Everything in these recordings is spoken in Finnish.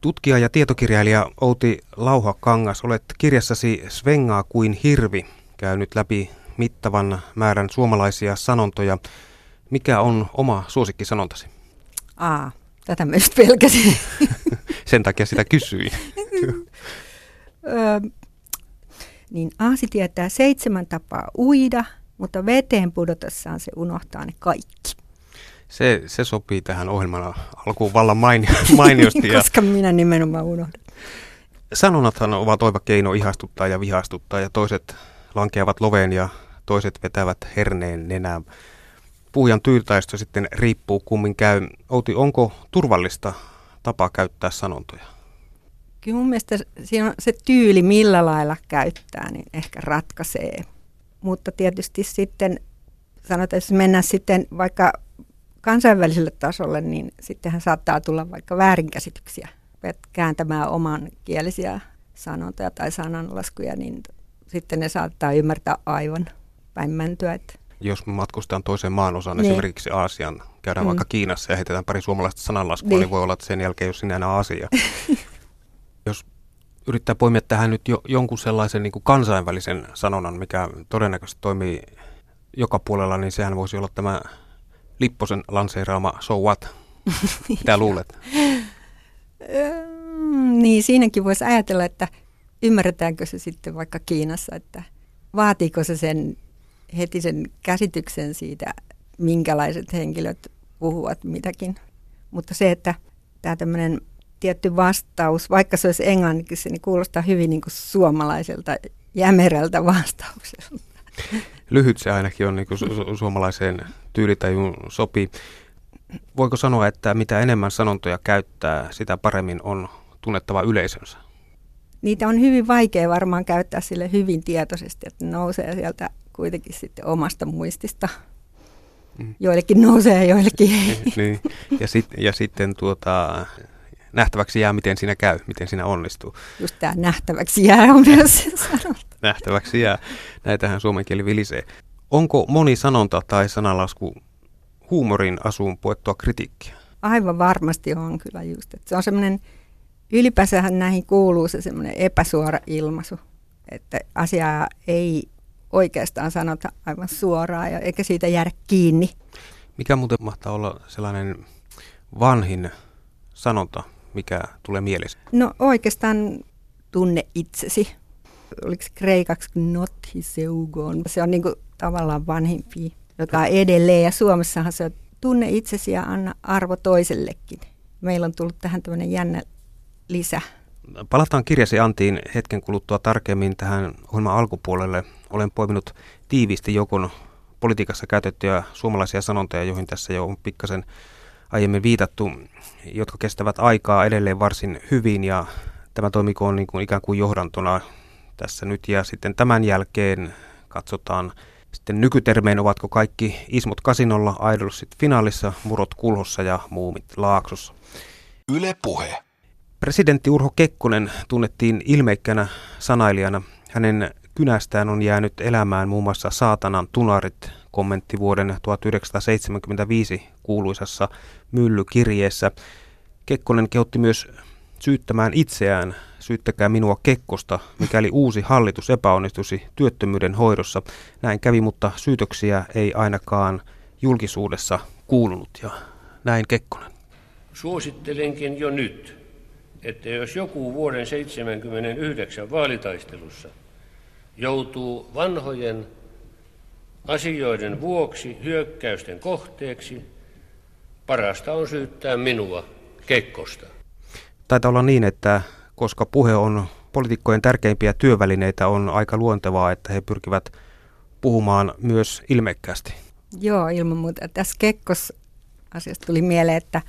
Tutkija ja tietokirjailija Outi Lauha-Kangas, olet kirjassasi Svengaa kuin hirvi käynyt läpi mittavan määrän suomalaisia sanontoja. Mikä on oma suosikkisanontasi? Aa, tätä just pelkäsin. Sen takia sitä kysyin. niin Aasi tietää seitsemän tapaa uida, mutta veteen pudotessaan se unohtaa ne kaikki. Se, se sopii tähän ohjelman alkuun vallan mainio, mainiosti. Koska minä nimenomaan unohdan. Sanonnathan ovat oiva keino ihastuttaa ja vihastuttaa ja toiset lankeavat loveen ja toiset vetävät herneen nenään. Puhujan tyyltaisto sitten riippuu kummin käy. Outi, onko turvallista tapa käyttää sanontoja? Kyllä mun mielestä siinä on se tyyli, millä lailla käyttää, niin ehkä ratkaisee. Mutta tietysti sitten sanotaan, jos mennään sitten vaikka kansainväliselle tasolle, niin sittenhän saattaa tulla vaikka väärinkäsityksiä. Kääntämään oman kielisiä sanontoja tai sananlaskuja, niin sitten ne saattaa ymmärtää aivan päin mäntyä. Että jos matkustetaan toiseen maan osaan, niin. esimerkiksi Aasian, käydään mm. vaikka Kiinassa ja heitetään pari suomalaista sananlaskua, niin. niin voi olla, että sen jälkeen jos sinä enää asia. jos yrittää poimia tähän nyt jo, jonkun sellaisen niin kuin kansainvälisen sanonnan, mikä todennäköisesti toimii joka puolella, niin sehän voisi olla tämä Lipposen lanseeraama So What? Mitä luulet? niin, siinäkin voisi ajatella, että ymmärretäänkö se sitten vaikka Kiinassa, että vaatiiko se sen heti sen käsityksen siitä, minkälaiset henkilöt puhuvat mitäkin. Mutta se, että tämä tämmöinen tietty vastaus, vaikka se olisi englanniksi, niin kuulostaa hyvin niin kuin suomalaiselta jämerältä vastaukselta. Lyhyt se ainakin on niin kuin su- suomalaiseen tyylitajuun sopii. Voiko sanoa, että mitä enemmän sanontoja käyttää, sitä paremmin on tunnettava yleisönsä? Niitä on hyvin vaikea varmaan käyttää sille hyvin tietoisesti, että nousee sieltä kuitenkin sitten omasta muistista. Mm. Joillekin nousee ja joillekin ei. niin. ja, sit, ja sitten tuota, nähtäväksi jää, miten siinä käy, miten siinä onnistuu. Just tämä nähtäväksi jää on myös se sanonta. Nähtäväksi jää. Näitähän suomen kieli vilisee. Onko moni sanonta tai sanalasku huumorin asuun puettua kritiikkiä? Aivan varmasti on kyllä just. Että se on semmoinen, ylipäänsä näihin kuuluu se semmoinen epäsuora ilmaisu, että asiaa ei oikeastaan sanota aivan suoraan ja eikä siitä jäädä kiinni. Mikä muuten mahtaa olla sellainen vanhin sanonta, mikä tulee mieleen? No oikeastaan tunne itsesi. Oliko kreikaksi not hiseugon? Se on niin kuin tavallaan vanhimpi, joka edelleen. Ja Suomessahan se on tunne itsesi ja anna arvo toisellekin. Meillä on tullut tähän tämmöinen jännä lisä. Palataan kirjasi Antiin hetken kuluttua tarkemmin tähän ohjelman alkupuolelle. Olen poiminut tiiviisti jokon politiikassa käytettyjä suomalaisia sanontoja, joihin tässä jo on pikkasen aiemmin viitattu, jotka kestävät aikaa edelleen varsin hyvin ja tämä toimiko niin kuin ikään kuin johdantona tässä nyt ja sitten tämän jälkeen katsotaan sitten nykytermeen, ovatko kaikki ismot kasinolla, idolsit finaalissa, murot kulhossa ja muumit laaksossa. Yle puhe. Presidentti Urho Kekkonen tunnettiin ilmeikkänä sanailijana. Hänen kynästään on jäänyt elämään muun muassa Saatanan tunarit kommentti vuoden 1975 kuuluisassa myllykirjeessä. Kekkonen kehotti myös syyttämään itseään, syyttäkää minua Kekkosta, mikäli uusi hallitus epäonnistuisi työttömyyden hoidossa. Näin kävi, mutta syytöksiä ei ainakaan julkisuudessa kuulunut ja näin Kekkonen. Suosittelenkin jo nyt, että jos joku vuoden 1979 vaalitaistelussa joutuu vanhojen asioiden vuoksi hyökkäysten kohteeksi, parasta on syyttää minua Kekkosta. Taitaa olla niin, että koska puhe on poliitikkojen tärkeimpiä työvälineitä, on aika luontevaa, että he pyrkivät puhumaan myös ilmeikkäästi. Joo, ilman muuta. Tässä Kekkos asiasta tuli mieleen, että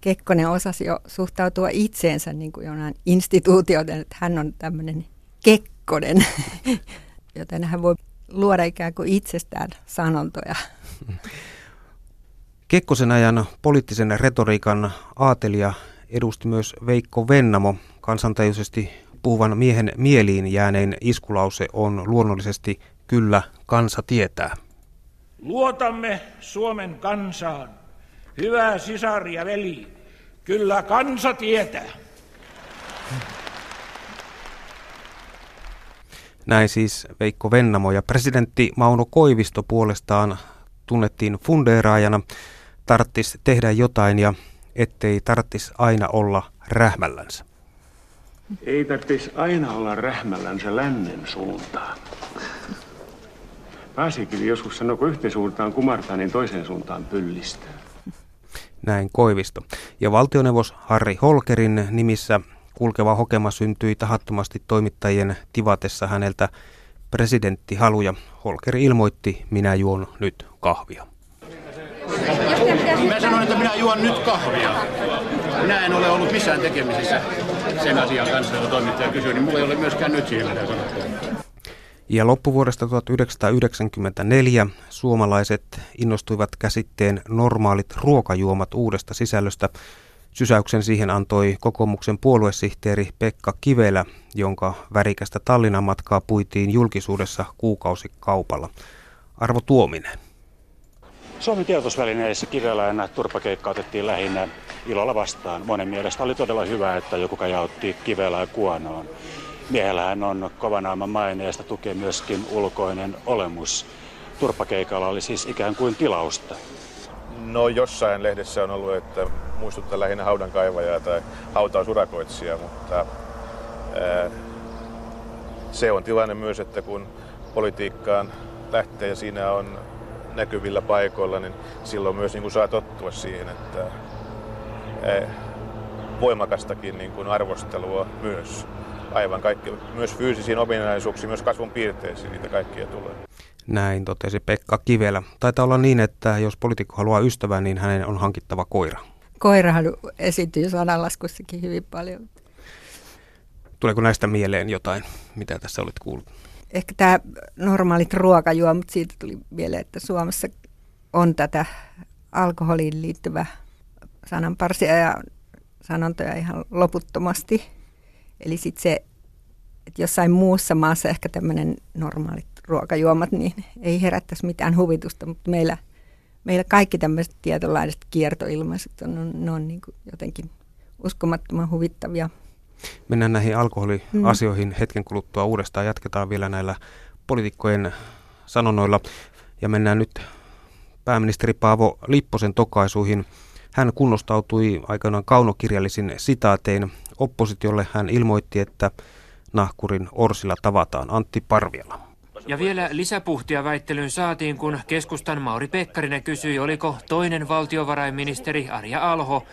Kekkonen osasi jo suhtautua itseensä niin kuin jonain instituutioiden, että hän on tämmöinen Kekkonen, joten hän voi luoda ikään kuin itsestään sanontoja. Kekkosen ajan poliittisen retoriikan aatelia edusti myös Veikko Vennamo. Kansantajuisesti puhuvan miehen mieliin jäänein iskulause on luonnollisesti kyllä kansa tietää. Luotamme Suomen kansaan. Hyvä sisar ja veli, kyllä kansa tietää. Näin siis Veikko Vennamo ja presidentti Mauno Koivisto puolestaan tunnettiin fundeeraajana. Tarttis tehdä jotain ja ettei tarttis aina olla rähmällänsä. Ei tarvitsisi aina olla rähmällänsä lännen suuntaan. Pääsikin joskus sanoi, kun yhteen suuntaan kumartaa, niin toiseen suuntaan pyllistää. Näin Koivisto. Ja valtioneuvos Harri Holkerin nimissä kulkeva hokema syntyi tahattomasti toimittajien tivatessa häneltä presidenttihaluja. Holker ilmoitti, minä juon nyt kahvia. Mä sanon, että minä juon nyt kahvia. Minä en ole ollut missään tekemisissä sen asian kanssa, jota toimittaja kysyy, niin mulla ei ole myöskään nyt siihen mitään Ja loppuvuodesta 1994 suomalaiset innostuivat käsitteen normaalit ruokajuomat uudesta sisällöstä. Sysäyksen siihen antoi kokoomuksen puoluesihteeri Pekka Kivelä, jonka värikästä Tallinnan matkaa puitiin julkisuudessa kuukausikaupalla. Arvo Tuominen. Suomen tiedotusvälineissä kivelään turpakeikka otettiin lähinnä ilolla vastaan. Monen mielestä oli todella hyvä, että joku kajautti kivelää kuonoon. Miehellähän on kovanaaman maineesta tukee myöskin ulkoinen olemus. Turpakeikalla oli siis ikään kuin tilausta. No jossain lehdessä on ollut, että muistuttaa lähinnä haudan kaivajaa tai hautaan surakoitsijaa, mutta ää, se on tilanne myös, että kun politiikkaan lähtee ja siinä on näkyvillä paikoilla, niin silloin myös niin kuin saa tottua siihen, että ää, voimakastakin niin kuin arvostelua myös aivan kaikki, myös fyysisiin ominaisuuksiin, myös kasvun piirteisiin, niitä kaikkia tulee. Näin totesi Pekka Kivelä. Taitaa olla niin, että jos poliitikko haluaa ystävää, niin hänen on hankittava koira. Koirahan esiintyy sananlaskussakin hyvin paljon. Tuleeko näistä mieleen jotain, mitä tässä olit kuullut? Ehkä tämä normaalit ruokajuomut, siitä tuli mieleen, että Suomessa on tätä alkoholiin liittyvä sananparsia ja sanontoja ihan loputtomasti. Eli sitten se, että jossain muussa maassa ehkä tämmöinen normaalit ruokajuomat, niin ei herättäisi mitään huvitusta, mutta meillä, meillä kaikki tämmöiset tietynlaiset kiertoilmaiset on, on, ne on niin jotenkin uskomattoman huvittavia. Mennään näihin alkoholiasioihin mm. hetken kuluttua uudestaan. Jatketaan vielä näillä poliitikkojen sanonnoilla ja mennään nyt pääministeri Paavo Lipposen tokaisuihin. Hän kunnostautui aikanaan kaunokirjallisin sitaatein. Oppositiolle hän ilmoitti, että nahkurin orsilla tavataan Antti Parviala. Ja vielä lisäpuhtia väittelyyn saatiin, kun keskustan Mauri Pekkarinen kysyi, oliko toinen valtiovarainministeri Arja Alho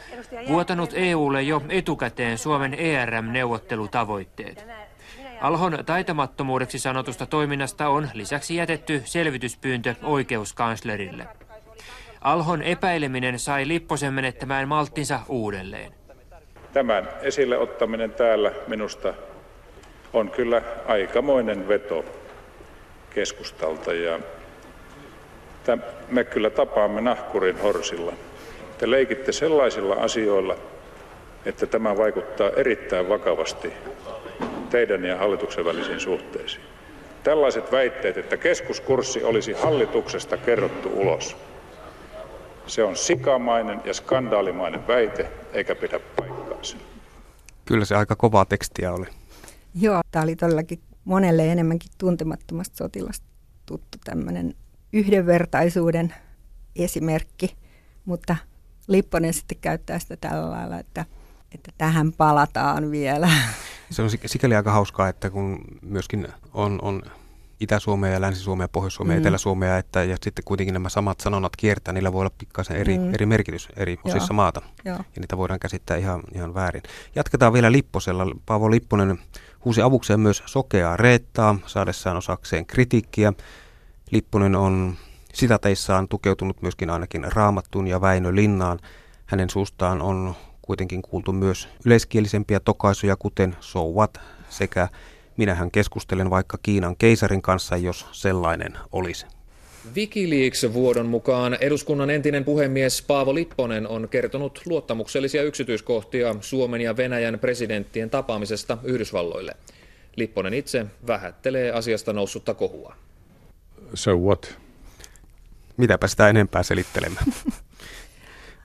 vuotanut EUlle jo etukäteen Suomen ERM-neuvottelutavoitteet. Alhon taitamattomuudeksi sanotusta toiminnasta on lisäksi jätetty selvityspyyntö oikeuskanslerille. Alhon epäileminen sai Lipposen menettämään malttinsa uudelleen. Tämän esille ottaminen täällä minusta on kyllä aikamoinen veto keskustalta. Ja me kyllä tapaamme nahkurin horsilla. Te leikitte sellaisilla asioilla, että tämä vaikuttaa erittäin vakavasti teidän ja hallituksen välisiin suhteisiin. Tällaiset väitteet, että keskuskurssi olisi hallituksesta kerrottu ulos, se on sikamainen ja skandaalimainen väite, eikä pidä paikkaansa. Kyllä se aika kovaa tekstiä oli. Joo, tämä oli todellakin monelle enemmänkin tuntemattomasta sotilasta tuttu tämmöinen yhdenvertaisuuden esimerkki, mutta Lipponen sitten käyttää sitä tällä lailla, että, että tähän palataan vielä. Se on sikäli aika hauskaa, että kun myöskin on, on Itä-Suomea ja Länsi-Suomea, Pohjois-Suomea mm. Etelä-Suomea, että, ja sitten kuitenkin nämä samat sanonnat kiertää, niillä voi olla pikkasen eri, mm. eri merkitys eri Joo. osissa maata, Joo. ja niitä voidaan käsittää ihan, ihan väärin. Jatketaan vielä Lipposella. Paavo Lipponen huusi avukseen myös sokeaa Reettaa, saadessaan osakseen kritiikkiä. Lipponen on sitateissaan tukeutunut myöskin ainakin Raamattuun ja Väinö Linnaan. Hänen suustaan on kuitenkin kuultu myös yleiskielisempiä tokaisuja, kuten so what, sekä minähän keskustelen vaikka Kiinan keisarin kanssa, jos sellainen olisi. Wikileaks-vuodon mukaan eduskunnan entinen puhemies Paavo Lipponen on kertonut luottamuksellisia yksityiskohtia Suomen ja Venäjän presidenttien tapaamisesta Yhdysvalloille. Lipponen itse vähättelee asiasta noussutta kohua. So what? Mitäpä sitä enempää selittelemään.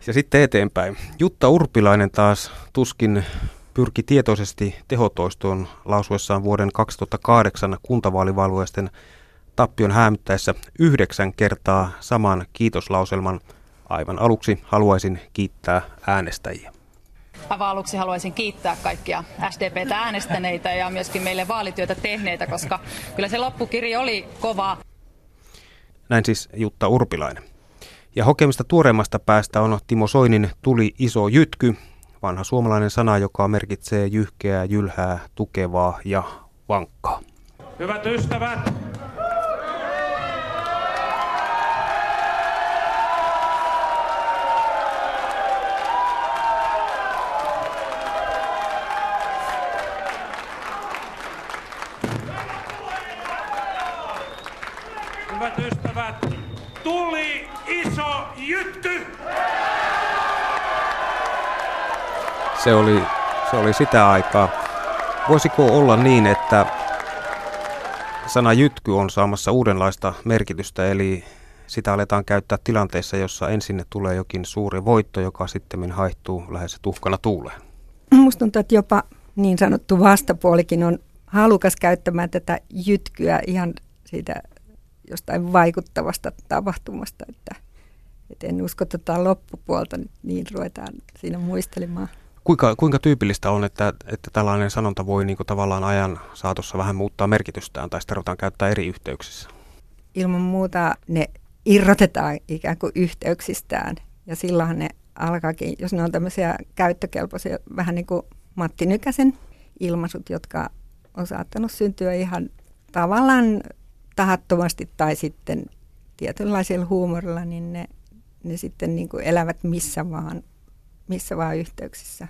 ja sitten eteenpäin. Jutta Urpilainen taas tuskin pyrki tietoisesti tehotoistoon lausuessaan vuoden 2008 kuntavaalivalvoisten tappion häämyttäessä yhdeksän kertaa saman kiitoslauselman. Aivan aluksi haluaisin kiittää äänestäjiä. Aivan aluksi haluaisin kiittää kaikkia SDPtä äänestäneitä ja myöskin meille vaalityötä tehneitä, koska kyllä se loppukirja oli kova. Näin siis Jutta Urpilainen. Ja hokemista tuoreimmasta päästä on Timo Soinin Tuli iso jytky, vanha suomalainen sana, joka merkitsee jyhkeää, jylhää, tukevaa ja vankkaa. Hyvät ystävät, Hyvät ystävät, tuli iso jytky! Se oli, se oli sitä aikaa. Voisiko olla niin, että sana jytky on saamassa uudenlaista merkitystä, eli sitä aletaan käyttää tilanteessa, jossa ensin tulee jokin suuri voitto, joka sitten haihtuu lähes tuhkana tuuleen? Minusta tuntuu, että jopa niin sanottu vastapuolikin on halukas käyttämään tätä jytkyä ihan siitä jostain vaikuttavasta tapahtumasta, että, että en usko tätä loppupuolta, niin ruvetaan siinä muistelemaan. Kuinka, kuinka tyypillistä on, että, että tällainen sanonta voi niin kuin tavallaan ajan saatossa vähän muuttaa merkitystään tai sitä ruvetaan käyttää eri yhteyksissä? Ilman muuta ne irrotetaan ikään kuin yhteyksistään ja silloin ne alkaakin, jos ne on tämmöisiä käyttökelpoisia, vähän niin kuin Matti Nykäsen ilmaisut, jotka on saattanut syntyä ihan tavallaan tahattomasti tai sitten tietynlaisella huumorilla, niin ne, ne sitten niin kuin elävät missä vaan, missä vaan yhteyksissä.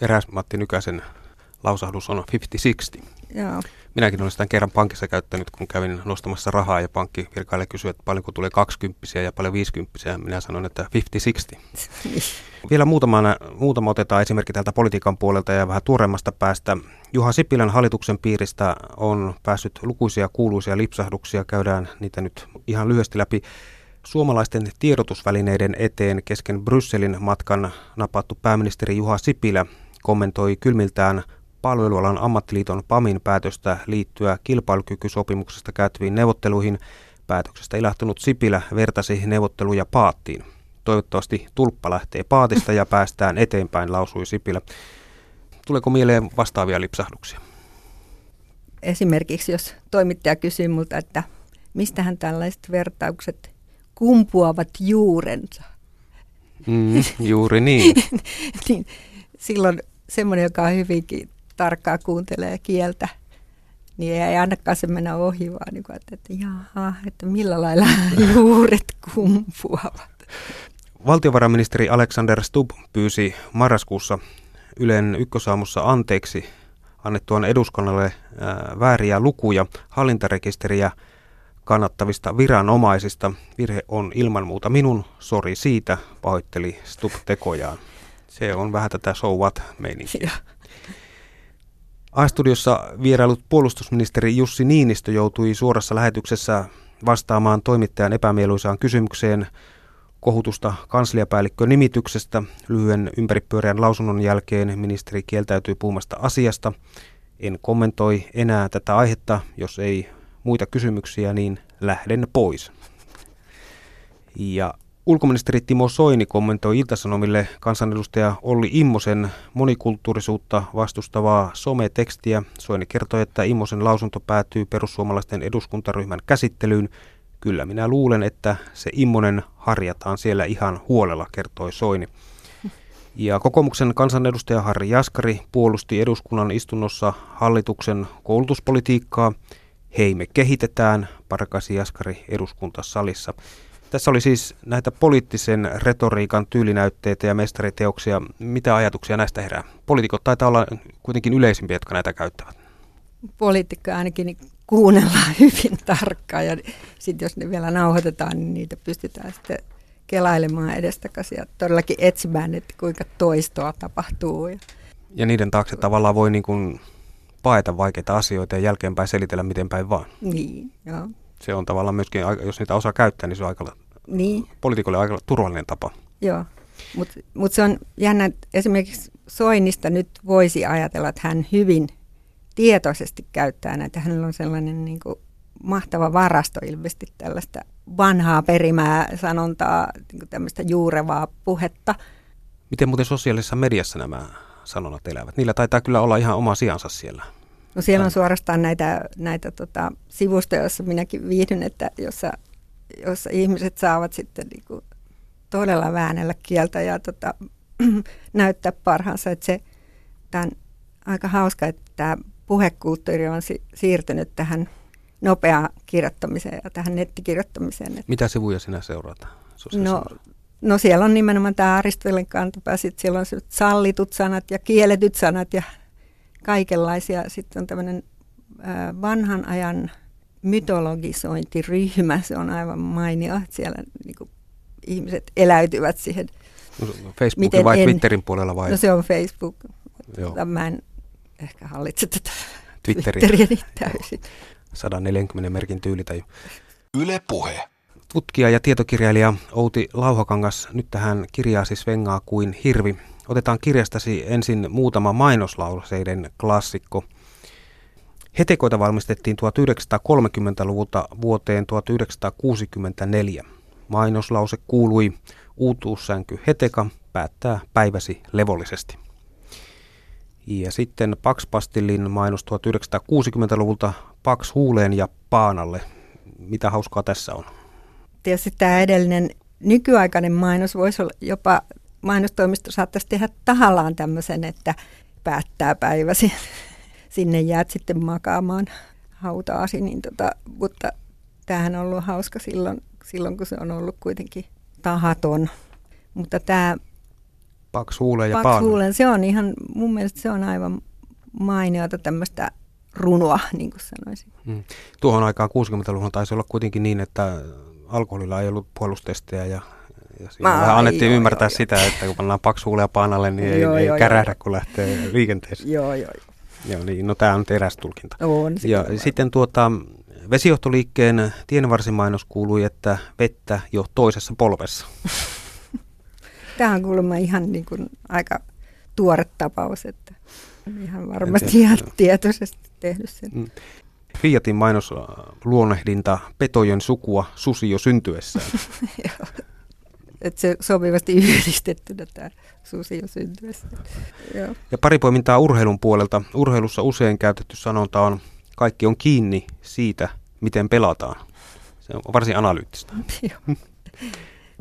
Eräs Matti Nykäsen lausahdus on 50-60. Joo. Minäkin olen sitä kerran pankissa käyttänyt, kun kävin nostamassa rahaa ja pankkivirkailija kysyi, että paljonko tulee 20 ja paljon 50 Minä sanoin, että 50-60. Vielä muutama, muutama otetaan esimerkki täältä politiikan puolelta ja vähän tuoreemmasta päästä. Juha Sipilän hallituksen piiristä on päässyt lukuisia kuuluisia lipsahduksia. Käydään niitä nyt ihan lyhyesti läpi. Suomalaisten tiedotusvälineiden eteen kesken Brysselin matkan napattu pääministeri Juha Sipilä kommentoi kylmiltään palvelualan ammattiliiton PAMin päätöstä liittyä kilpailukykysopimuksesta käytäviin neuvotteluihin. Päätöksestä ilahtunut Sipilä vertasi neuvotteluja paattiin. Toivottavasti tulppa lähtee paatista ja päästään eteenpäin, lausui Sipilä. Tuleeko mieleen vastaavia lipsahduksia? Esimerkiksi jos toimittaja kysyy multa, että mistähän tällaiset vertaukset kumpuavat juurensa. Mm, juuri niin. niin silloin semmoinen, joka on hyvinkin tarkkaa kuuntelee kieltä, niin ei ainakaan se mennä ohi, vaan niin kuin, että, että jaha, että millä lailla juuret kumpuavat. Valtiovarainministeri Alexander Stubb pyysi marraskuussa Ylen ykkösaamussa anteeksi annettuaan eduskunnalle vääriä lukuja hallintarekisteriä kannattavista viranomaisista. Virhe on ilman muuta minun, sori siitä, pahoitteli Stubb tekojaan. Se on vähän tätä so what meininkiä. A-studiossa vierailut puolustusministeri Jussi Niinistö joutui suorassa lähetyksessä vastaamaan toimittajan epämieluisaan kysymykseen kohutusta kansliapäällikkön nimityksestä. Lyhyen ympäripyöreän lausunnon jälkeen ministeri kieltäytyi puhumasta asiasta. En kommentoi enää tätä aihetta, jos ei muita kysymyksiä, niin lähden pois. Ja Ulkoministeri Timo Soini kommentoi Iltasanomille kansanedustaja Olli Immosen monikulttuurisuutta vastustavaa sometekstiä. Soini kertoi, että Immosen lausunto päätyy perussuomalaisten eduskuntaryhmän käsittelyyn. Kyllä minä luulen, että se Immonen harjataan siellä ihan huolella, kertoi Soini. Ja kokoomuksen kansanedustaja Harri Jaskari puolusti eduskunnan istunnossa hallituksen koulutuspolitiikkaa. Hei me kehitetään, parkasi Jaskari eduskuntasalissa. Tässä oli siis näitä poliittisen retoriikan tyylinäytteitä ja mestariteoksia. Mitä ajatuksia näistä herää? Poliitikot taitaa olla kuitenkin yleisimpiä, jotka näitä käyttävät. Poliitikkoja ainakin kuunnellaan hyvin tarkkaan ja sitten jos ne vielä nauhoitetaan, niin niitä pystytään sitten kelailemaan edestakaisin ja todellakin etsimään, että kuinka toistoa tapahtuu. Ja niiden taakse tavallaan voi niin kuin paeta vaikeita asioita ja jälkeenpäin selitellä miten päin vaan. Niin, joo. Se on tavallaan myöskin, jos niitä osaa käyttää, niin se on aika, niin. poliitikolle aika turvallinen tapa. Joo. Mutta mut se on jännä, että esimerkiksi Soinista nyt voisi ajatella, että hän hyvin tietoisesti käyttää näitä. Hänellä on sellainen niin kuin mahtava varasto ilmeisesti tällaista vanhaa perimää sanontaa, niin tämmöistä juurevaa puhetta. Miten muuten sosiaalisessa mediassa nämä sanonnat elävät? Niillä taitaa kyllä olla ihan oma sijansa siellä. No siellä on suorastaan näitä, näitä tota, sivustoja, joissa minäkin viihdyn, että jossa, jossa ihmiset saavat sitten niin kuin todella väänellä kieltä ja tota, näyttää parhaansa. Että se, tämä on aika hauska, että tämä puhekulttuuri on si- siirtynyt tähän nopeaan kirjoittamiseen ja tähän nettikirjoittamiseen. Mitä sivuja sinä seuraat? No, no siellä on nimenomaan tämä Aristotelen kantapää, sitten siellä on sallitut sanat ja kielletyt sanat ja kaikenlaisia. Sitten on tämmöinen vanhan ajan mytologisointiryhmä, se on aivan mainio, että siellä niin kuin, ihmiset eläytyvät siihen. No, Facebookin miten vai en, Twitterin puolella vai? No se on Facebook. Joo. Mä en ehkä hallitse tätä Twitteriä, Twitteriä niin täysin. 140 merkin tyylitaju. Yle Puhe. Tutkija ja tietokirjailija Outi Lauhakangas nyt tähän kirjaa siis vengaa kuin hirvi. Otetaan kirjastasi ensin muutama mainoslauseiden klassikko. Hetekoita valmistettiin 1930-luvulta vuoteen 1964. Mainoslause kuului, uutuussänky Heteka päättää päiväsi levollisesti. Ja sitten Pax Pastillin mainos 1960-luvulta Pax huuleen ja paanalle. Mitä hauskaa tässä on? Tietysti tämä edellinen nykyaikainen mainos voisi olla jopa, mainostoimisto saattaisi tehdä tahallaan tämmöisen, että päättää päiväsi. Sinne jäät sitten makaamaan hautaasi, niin tota, mutta tämähän on ollut hauska silloin, silloin, kun se on ollut kuitenkin tahaton. Mutta tämä Pax huuleen ja Pax huuleen, se on ihan, mun mielestä se on aivan mainiota tämmöistä runoa, niin kuin sanoisin. Hmm. Tuohon aikaan 60-luvulla taisi olla kuitenkin niin, että alkoholilla ei ollut puolustestejä ja, ja siinä vähän annettiin joo, ymmärtää joo, sitä, joo. että kun pannaan paksu huulia paanalle, niin joo, ei, joo, ei kärähdä, joo. kun lähtee liikenteeseen. Joo, joo, joo. Joo, niin, no tämä on eräs tulkinta. On, ja sitten tuota, vesijohtoliikkeen tienvarsimainos kuului, että vettä jo toisessa polvessa. Tämä on kuulemma ihan niin kuin aika tuore tapaus, että ihan varmasti ihan tietoisesti tehnyt sen. Mm. Fiatin mainos luonnehdinta petojen sukua susi jo syntyessään. että se sopivasti yhdistettynä tämä susi jo syntyessään. Joo. Ja pari poimintaa urheilun puolelta. Urheilussa usein käytetty sanonta on, kaikki on kiinni siitä, miten pelataan. Se on varsin analyyttistä.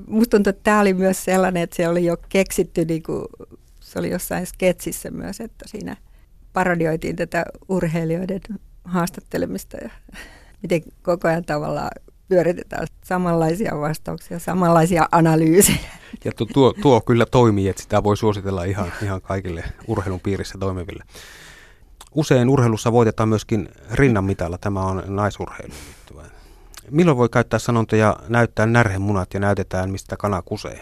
Musta tuntuu, että tämä oli myös sellainen, että se oli jo keksitty, niin kuin, se oli jossain sketsissä myös, että siinä parodioitiin tätä urheilijoiden haastattelemista ja miten koko ajan tavallaan pyöritetään samanlaisia vastauksia, samanlaisia analyysejä. Ja tuo, tuo, tuo kyllä toimii, että sitä voi suositella ihan, ihan kaikille urheilun piirissä toimiville. Usein urheilussa voitetaan myöskin rinnanmitalla. Tämä on naisurheiluun liittyvä. Milloin voi käyttää sanontoja näyttää närhemunat ja näytetään, mistä kana kusee?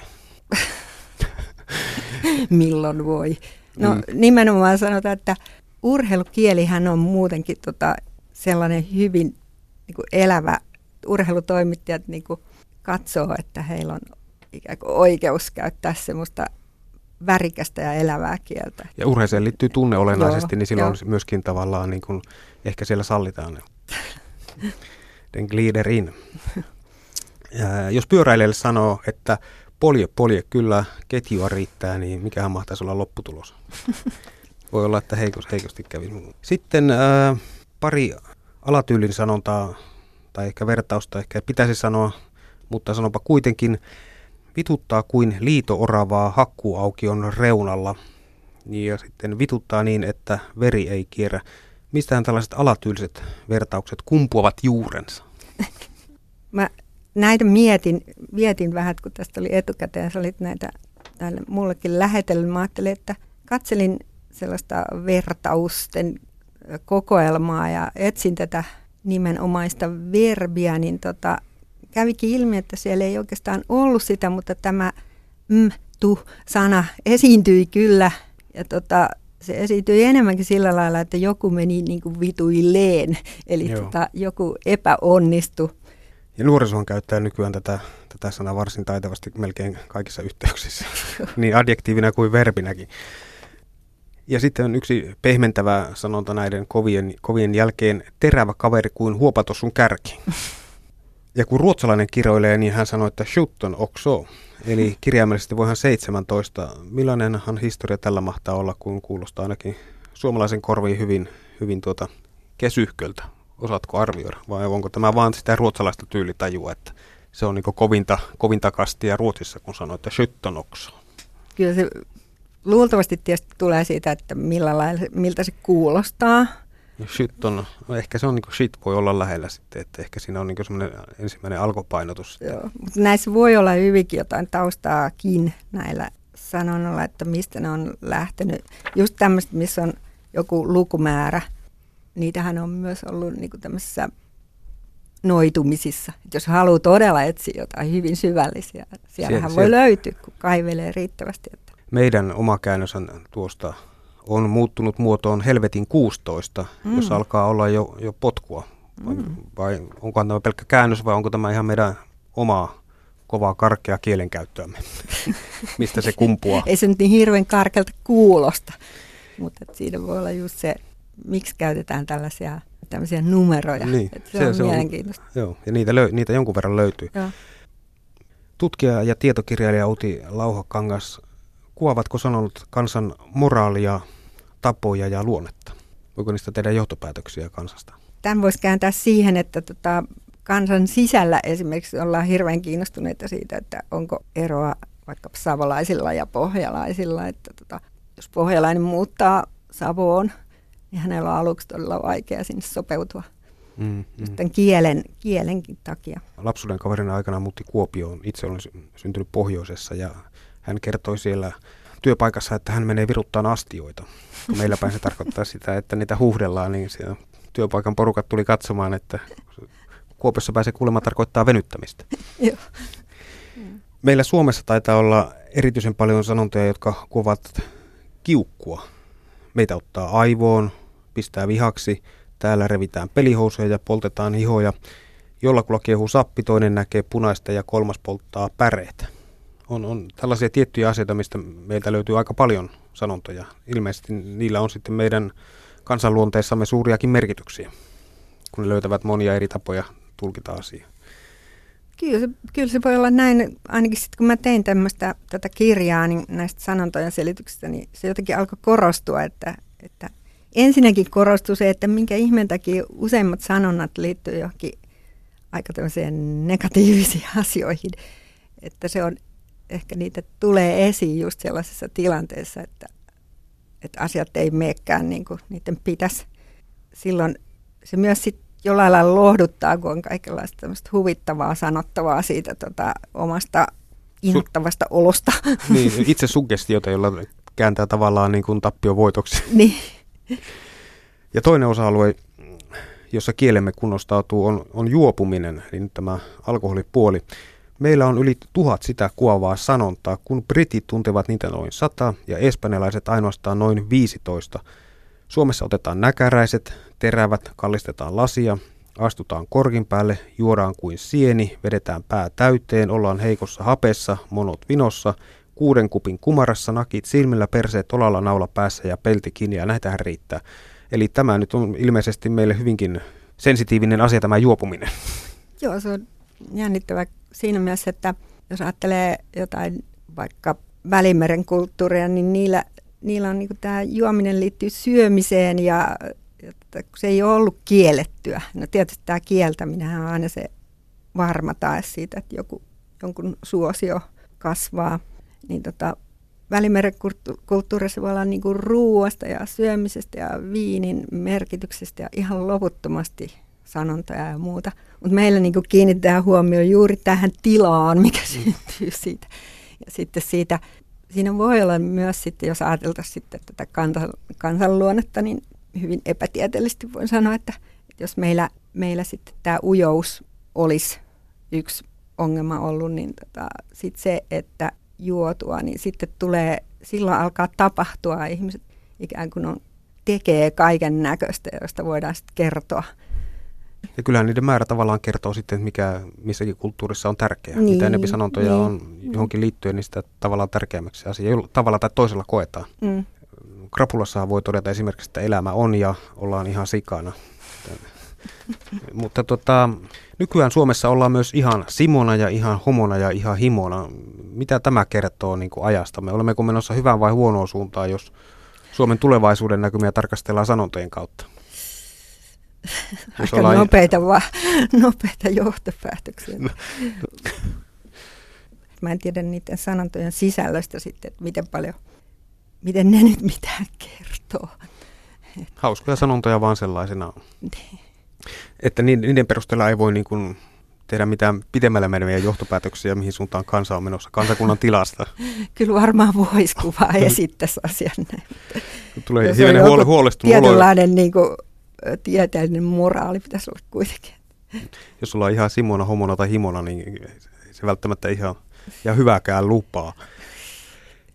Milloin voi? No mm. nimenomaan sanotaan, että urheilukielihän on muutenkin tota sellainen hyvin niin elävä. Urheilutoimittajat niin kuin katsoo, että heillä on ikään kuin oikeus käyttää semmoista värikästä ja elävää kieltä. Ja urheeseen liittyy tunne olennaisesti, joo, niin silloin joo. myöskin tavallaan niin kuin, ehkä siellä sallitaan den glider in. Ja jos pyöräilijälle sanoo, että polje, polje, kyllä ketjua riittää, niin mikähän mahtaisi olla lopputulos? Voi olla, että heikos, heikosti kävi. Sitten ää, pari alatyylin sanontaa, tai ehkä vertausta ehkä pitäisi sanoa, mutta sanopa kuitenkin, vituttaa kuin liito-oravaa hakkuaukion reunalla. Ja sitten vituttaa niin, että veri ei kierrä. Mistähän tällaiset alatyyliset vertaukset kumpuavat juurensa? Mä näitä mietin, mietin vähän, kun tästä oli etukäteen, sä olit näitä tälle mullekin lähetellyt. Mä ajattelin, että katselin sellaista vertausten kokoelmaa ja etsin tätä nimenomaista verbiä, niin tota, kävikin ilmi, että siellä ei oikeastaan ollut sitä, mutta tämä mm, tu sana esiintyi kyllä. Ja tota, se esiintyi enemmänkin sillä lailla, että joku meni niin kuin vituilleen, eli tota, joku epäonnistui. Ja nuorisohan käyttää nykyään tätä, tätä sanaa varsin taitavasti melkein kaikissa yhteyksissä, niin adjektiivina kuin verbinäkin. Ja sitten on yksi pehmentävä sanonta näiden kovien, kovien jälkeen, terävä kaveri kuin huopato sun kärki. Ja kun ruotsalainen kiroilee, niin hän sanoi, että shutton okso. Eli kirjaimellisesti voihan 17. Millainenhan historia tällä mahtaa olla, kun kuulostaa ainakin suomalaisen korviin hyvin, hyvin tuota kesyhköltä. Osaatko arvioida vai onko tämä vaan sitä ruotsalaista tyylitajua, että se on niin kovinta, kovinta kastia Ruotsissa, kun sanoo, että shutton okso. Kyllä se luultavasti tietysti tulee siitä, että millä lailla, miltä se kuulostaa. Ja shit on, no ehkä se on niin kuin shit voi olla lähellä sitten, että ehkä siinä on niin semmoinen ensimmäinen alkopainotus. Joo, mutta näissä voi olla hyvinkin jotain taustaakin näillä sanonnoilla, että mistä ne on lähtenyt. Just tämmöistä, missä on joku lukumäärä, niitähän on myös ollut niin kuin tämmöisissä noitumisissa. Et jos haluaa todella etsiä jotain hyvin syvällisiä, siellähän siellä, voi siellä. löytyä, kun kaivelee riittävästi. Että meidän oma käännös tuosta on muuttunut muotoon Helvetin 16, mm. jos alkaa olla jo, jo potkua. Vai, mm. vai onko tämä pelkkä käännös vai onko tämä ihan meidän omaa kovaa karkea kielenkäyttöämme, mistä se kumpuaa? Ei se nyt niin hirveän karkelta kuulosta, mutta siinä voi olla just se, miksi käytetään tällaisia tämmöisiä numeroja. Niin, se, se on se mielenkiintoista. On, joo, ja niitä, löy, niitä jonkun verran löytyy. Joo. Tutkija ja tietokirjailija Uti Lauhakangas Kuovatko sanonut kansan moraalia, tapoja ja luonnetta? Voiko niistä tehdä johtopäätöksiä kansasta? Tämän voisi kääntää siihen, että tota, kansan sisällä esimerkiksi ollaan hirveän kiinnostuneita siitä, että onko eroa vaikka savolaisilla ja pohjalaisilla. Että tota, jos pohjalainen muuttaa Savoon, niin hänellä on aluksi todella vaikea sinne sopeutua. Mm, mm. Sitten kielen, kielenkin takia. Lapsuuden kaverin aikana muutti Kuopioon. Itse olen syntynyt pohjoisessa ja hän kertoi siellä työpaikassa, että hän menee viruttaan astioita. Kun meillä päin se tarkoittaa sitä, että niitä huhdellaan, niin siellä työpaikan porukat tuli katsomaan, että Kuopiossa pääsee kuulemaan tarkoittaa venyttämistä. Meillä Suomessa taitaa olla erityisen paljon sanontoja, jotka kuvat kiukkua. Meitä ottaa aivoon, pistää vihaksi, täällä revitään pelihousuja ja poltetaan hihoja. Jollakulla kiehuu sappi, toinen näkee punaista ja kolmas polttaa päreitä on, on tällaisia tiettyjä asioita, mistä meiltä löytyy aika paljon sanontoja. Ilmeisesti niillä on sitten meidän kansanluonteessamme suuriakin merkityksiä, kun ne löytävät monia eri tapoja tulkita asiaa. Kyllä se, kyllä se voi olla näin, ainakin sitten kun mä tein tämmöistä tätä kirjaa niin näistä sanontojen selityksistä, niin se jotenkin alkoi korostua, että, että ensinnäkin korostui se, että minkä ihmeen takia useimmat sanonnat liittyy johonkin aika negatiivisiin asioihin. Että se on ehkä niitä tulee esiin just sellaisessa tilanteessa, että, että asiat ei meekään niin kuin niiden pitäisi. Silloin se myös sit jollain lailla lohduttaa, kun on kaikenlaista huvittavaa sanottavaa siitä tota, omasta inhottavasta Su- olosta. Niin, itse suggestiota, jolla kääntää tavallaan niin kuin tappio voitoksi. Niin. Ja toinen osa-alue, jossa kielemme kunnostautuu, on, on juopuminen, eli nyt tämä alkoholipuoli. Meillä on yli tuhat sitä kuovaa sanontaa, kun britit tuntevat niitä noin sata ja espanjalaiset ainoastaan noin 15. Suomessa otetaan näkäräiset, terävät, kallistetaan lasia, astutaan korkin päälle, juodaan kuin sieni, vedetään pää täyteen, ollaan heikossa hapessa, monot vinossa, kuuden kupin kumarassa, nakit silmillä, perseet olalla, naula päässä ja pelti kiinni ja näitähän riittää. Eli tämä nyt on ilmeisesti meille hyvinkin sensitiivinen asia tämä juopuminen. Joo, se on jännittävä siinä mielessä, että jos ajattelee jotain vaikka Välimeren kulttuuria, niin niillä, niillä on niin tämä juominen liittyy syömiseen ja että se ei ole ollut kiellettyä. No tietysti tämä kieltäminen on aina se varma tae siitä, että joku, jonkun suosio kasvaa. Niin tota, Välimeren kulttuurissa voi olla niin kuin ruuasta ja syömisestä ja viinin merkityksestä ja ihan loputtomasti sanontoja ja muuta. Mutta meillä niin kiinnitetään huomioon juuri tähän tilaan, mikä mm. syntyy siitä. Ja sitten siitä, siinä voi olla myös sitten, jos ajateltaisiin sitten tätä kansan, kansanluonnetta, niin hyvin epätieteellisesti voin sanoa, että, että jos meillä, meillä sitten tämä ujous olisi yksi ongelma ollut, niin tota, sitten se, että juotua, niin sitten tulee, silloin alkaa tapahtua, ihmiset ikään kuin on, tekee kaiken näköistä, josta voidaan sitten kertoa – Ja kyllähän niiden määrä tavallaan kertoo sitten, että mikä missäkin kulttuurissa on tärkeää. Niin, Mitä enemmän sanontoja niin. on johonkin liittyen, niin sitä tavallaan tärkeämmäksi asia tavalla tai toisella koetaan. Mm. Krapulassahan voi todeta esimerkiksi, että elämä on ja ollaan ihan sikana. Mutta tota, nykyään Suomessa ollaan myös ihan simona ja ihan homona ja ihan himona. Mitä tämä kertoo niin kuin ajastamme? Olemmeko menossa hyvään vai huonoon suuntaan, jos Suomen tulevaisuuden näkymiä tarkastellaan sanontojen kautta? Aika ollaan- nopeita, vaan, nopeita johtopäätöksiä. No. Mä en tiedä niiden sanontojen sisällöstä sitten, että miten paljon, miten ne nyt mitään kertoo. Hauskoja sanontoja vaan sellaisena. Että ni- niiden perusteella ei voi niin kuin tehdä mitään pidemmällä meneviä johtopäätöksiä, mihin suuntaan kansa on menossa, kansakunnan tilasta. Kyllä varmaan voisi kuvaa esittäisi asian näin. Tulee hivenen huole- huolestunut. Tietynlainen niin kuin, tieteellinen moraali pitäisi olla kuitenkin. Jos ollaan ihan simona, homona tai himona, niin se välttämättä ihan, ihan hyvääkään lupaa.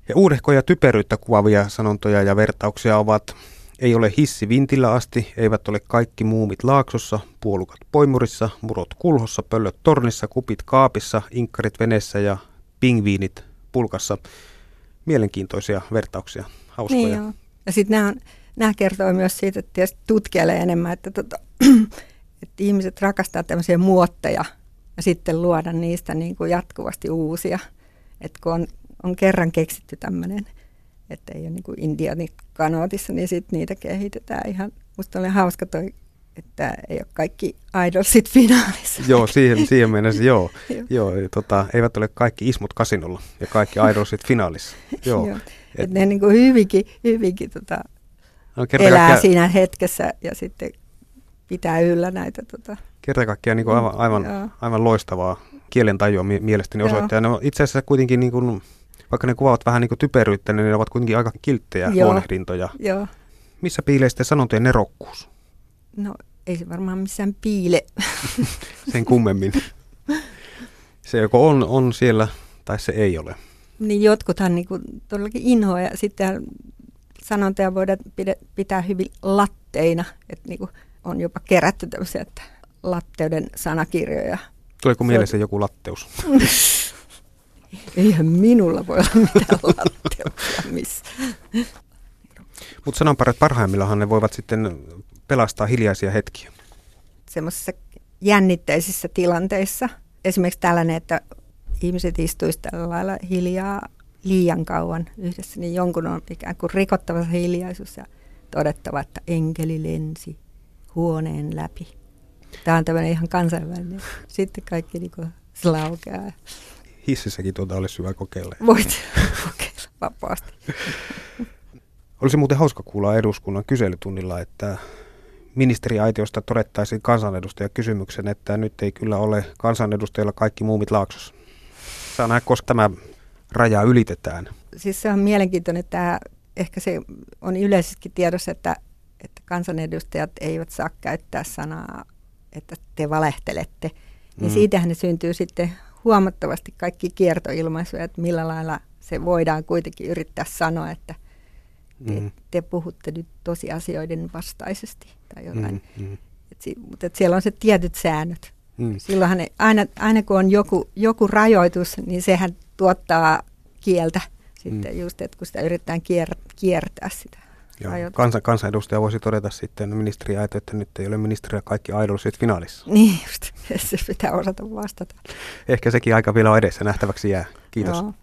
Ja uudehkoja typeryyttä kuvaavia sanontoja ja vertauksia ovat ei ole hissi vintillä asti, eivät ole kaikki muumit laaksossa, puolukat poimurissa, murot kulhossa, pöllöt tornissa, kupit kaapissa, inkkarit veneessä ja pingviinit pulkassa. Mielenkiintoisia vertauksia, hauskoja. Niin joo. Ja sitten nämä, nämä kertoo myös siitä, että tietysti tutkijalle enemmän, että, tota, että ihmiset rakastaa tämmöisiä muotteja ja sitten luoda niistä niin kuin jatkuvasti uusia. Että kun on, on kerran keksitty tämmöinen, että ei ole niin kuin Indianin kanootissa, niin sitten niitä kehitetään ihan. Musta oli hauska toi, että ei ole kaikki idolsit finaalissa. Joo, siihen, siihen mennessä joo. Joo. tota, eivät ole kaikki ismut kasinolla ja kaikki idolsit finaalissa. Joo. Joo. Et- Et ne niin kuin hyvinkin, hyvinkin tota, No, elää kaikkiaan- siinä hetkessä ja sitten pitää yllä näitä. Tota. Kerta kaikkiaan niin aivan, aivan, Joo. aivan loistavaa kielentajua mie- mielestäni Joo. osoittaa. On itse asiassa kuitenkin, niin kuin, vaikka ne kuvaavat vähän niin kuin typeryyttä, niin ne ovat kuitenkin aika kilttejä Joo. luonnehdintoja. Joo. Missä piilee sitten sanontojen nerokkuus? No ei se varmaan missään piile. Sen kummemmin. Se joko on, on siellä tai se ei ole. niin jotkuthan niin kuin todellakin inhoa ja sitten sanontoja voidaan pitää hyvin latteina. Että niin on jopa kerätty tämmöisiä että latteuden sanakirjoja. Tuleeko mielessä joku latteus? Eihän minulla voi olla mitään latteuksia missä. Mutta sananparat parhaimmillaan ne voivat sitten pelastaa hiljaisia hetkiä. semmoisissa jännitteisissä tilanteissa. Esimerkiksi tällainen, että ihmiset istuisivat tällä lailla hiljaa liian kauan yhdessä, niin jonkun on ikään kuin rikottava se hiljaisuus ja todettava, että enkeli lensi huoneen läpi. Tämä on tämmöinen ihan kansainvälinen. Sitten kaikki niin kuin laukeaa. Hississäkin tuota olisi hyvä kokeilla. Voit kokeilla vapaasti. Olisi muuten hauska kuulla eduskunnan kyselytunnilla, että ministeriaitiosta todettaisiin kansanedustaja kysymyksen, että nyt ei kyllä ole kansanedustajilla kaikki muumit laaksossa. Saa nähdä, koska tämä raja ylitetään. siis se on mielenkiintoinen, että tämä, ehkä se on yleisestikin tiedossa, että, että kansanedustajat eivät saa käyttää sanaa, että te valehtelette. Niin Mm. siitähän ne syntyy sitten huomattavasti kaikki kiertoilmaisuja, että millä lailla se voidaan kuitenkin yrittää sanoa, että te, Mm. te puhutte nyt tosiasioiden vastaisesti tai jotain. Mm, mm. Et si, mutta et siellä on se tietyt säännöt. Mm. Silloinhan ne, aina, aina kun on joku, joku rajoitus, niin sehän tuottaa kieltä sitten mm. just, että kun sitä yritetään kier, kiertää sitä Joo. Kansan, kansanedustaja voisi todeta sitten ministeriaito, että nyt ei ole ministeriä kaikki idolsit finaalissa. Niin just, se pitää osata vastata. Ehkä sekin aika vielä on edessä nähtäväksi jää. Kiitos. Joo.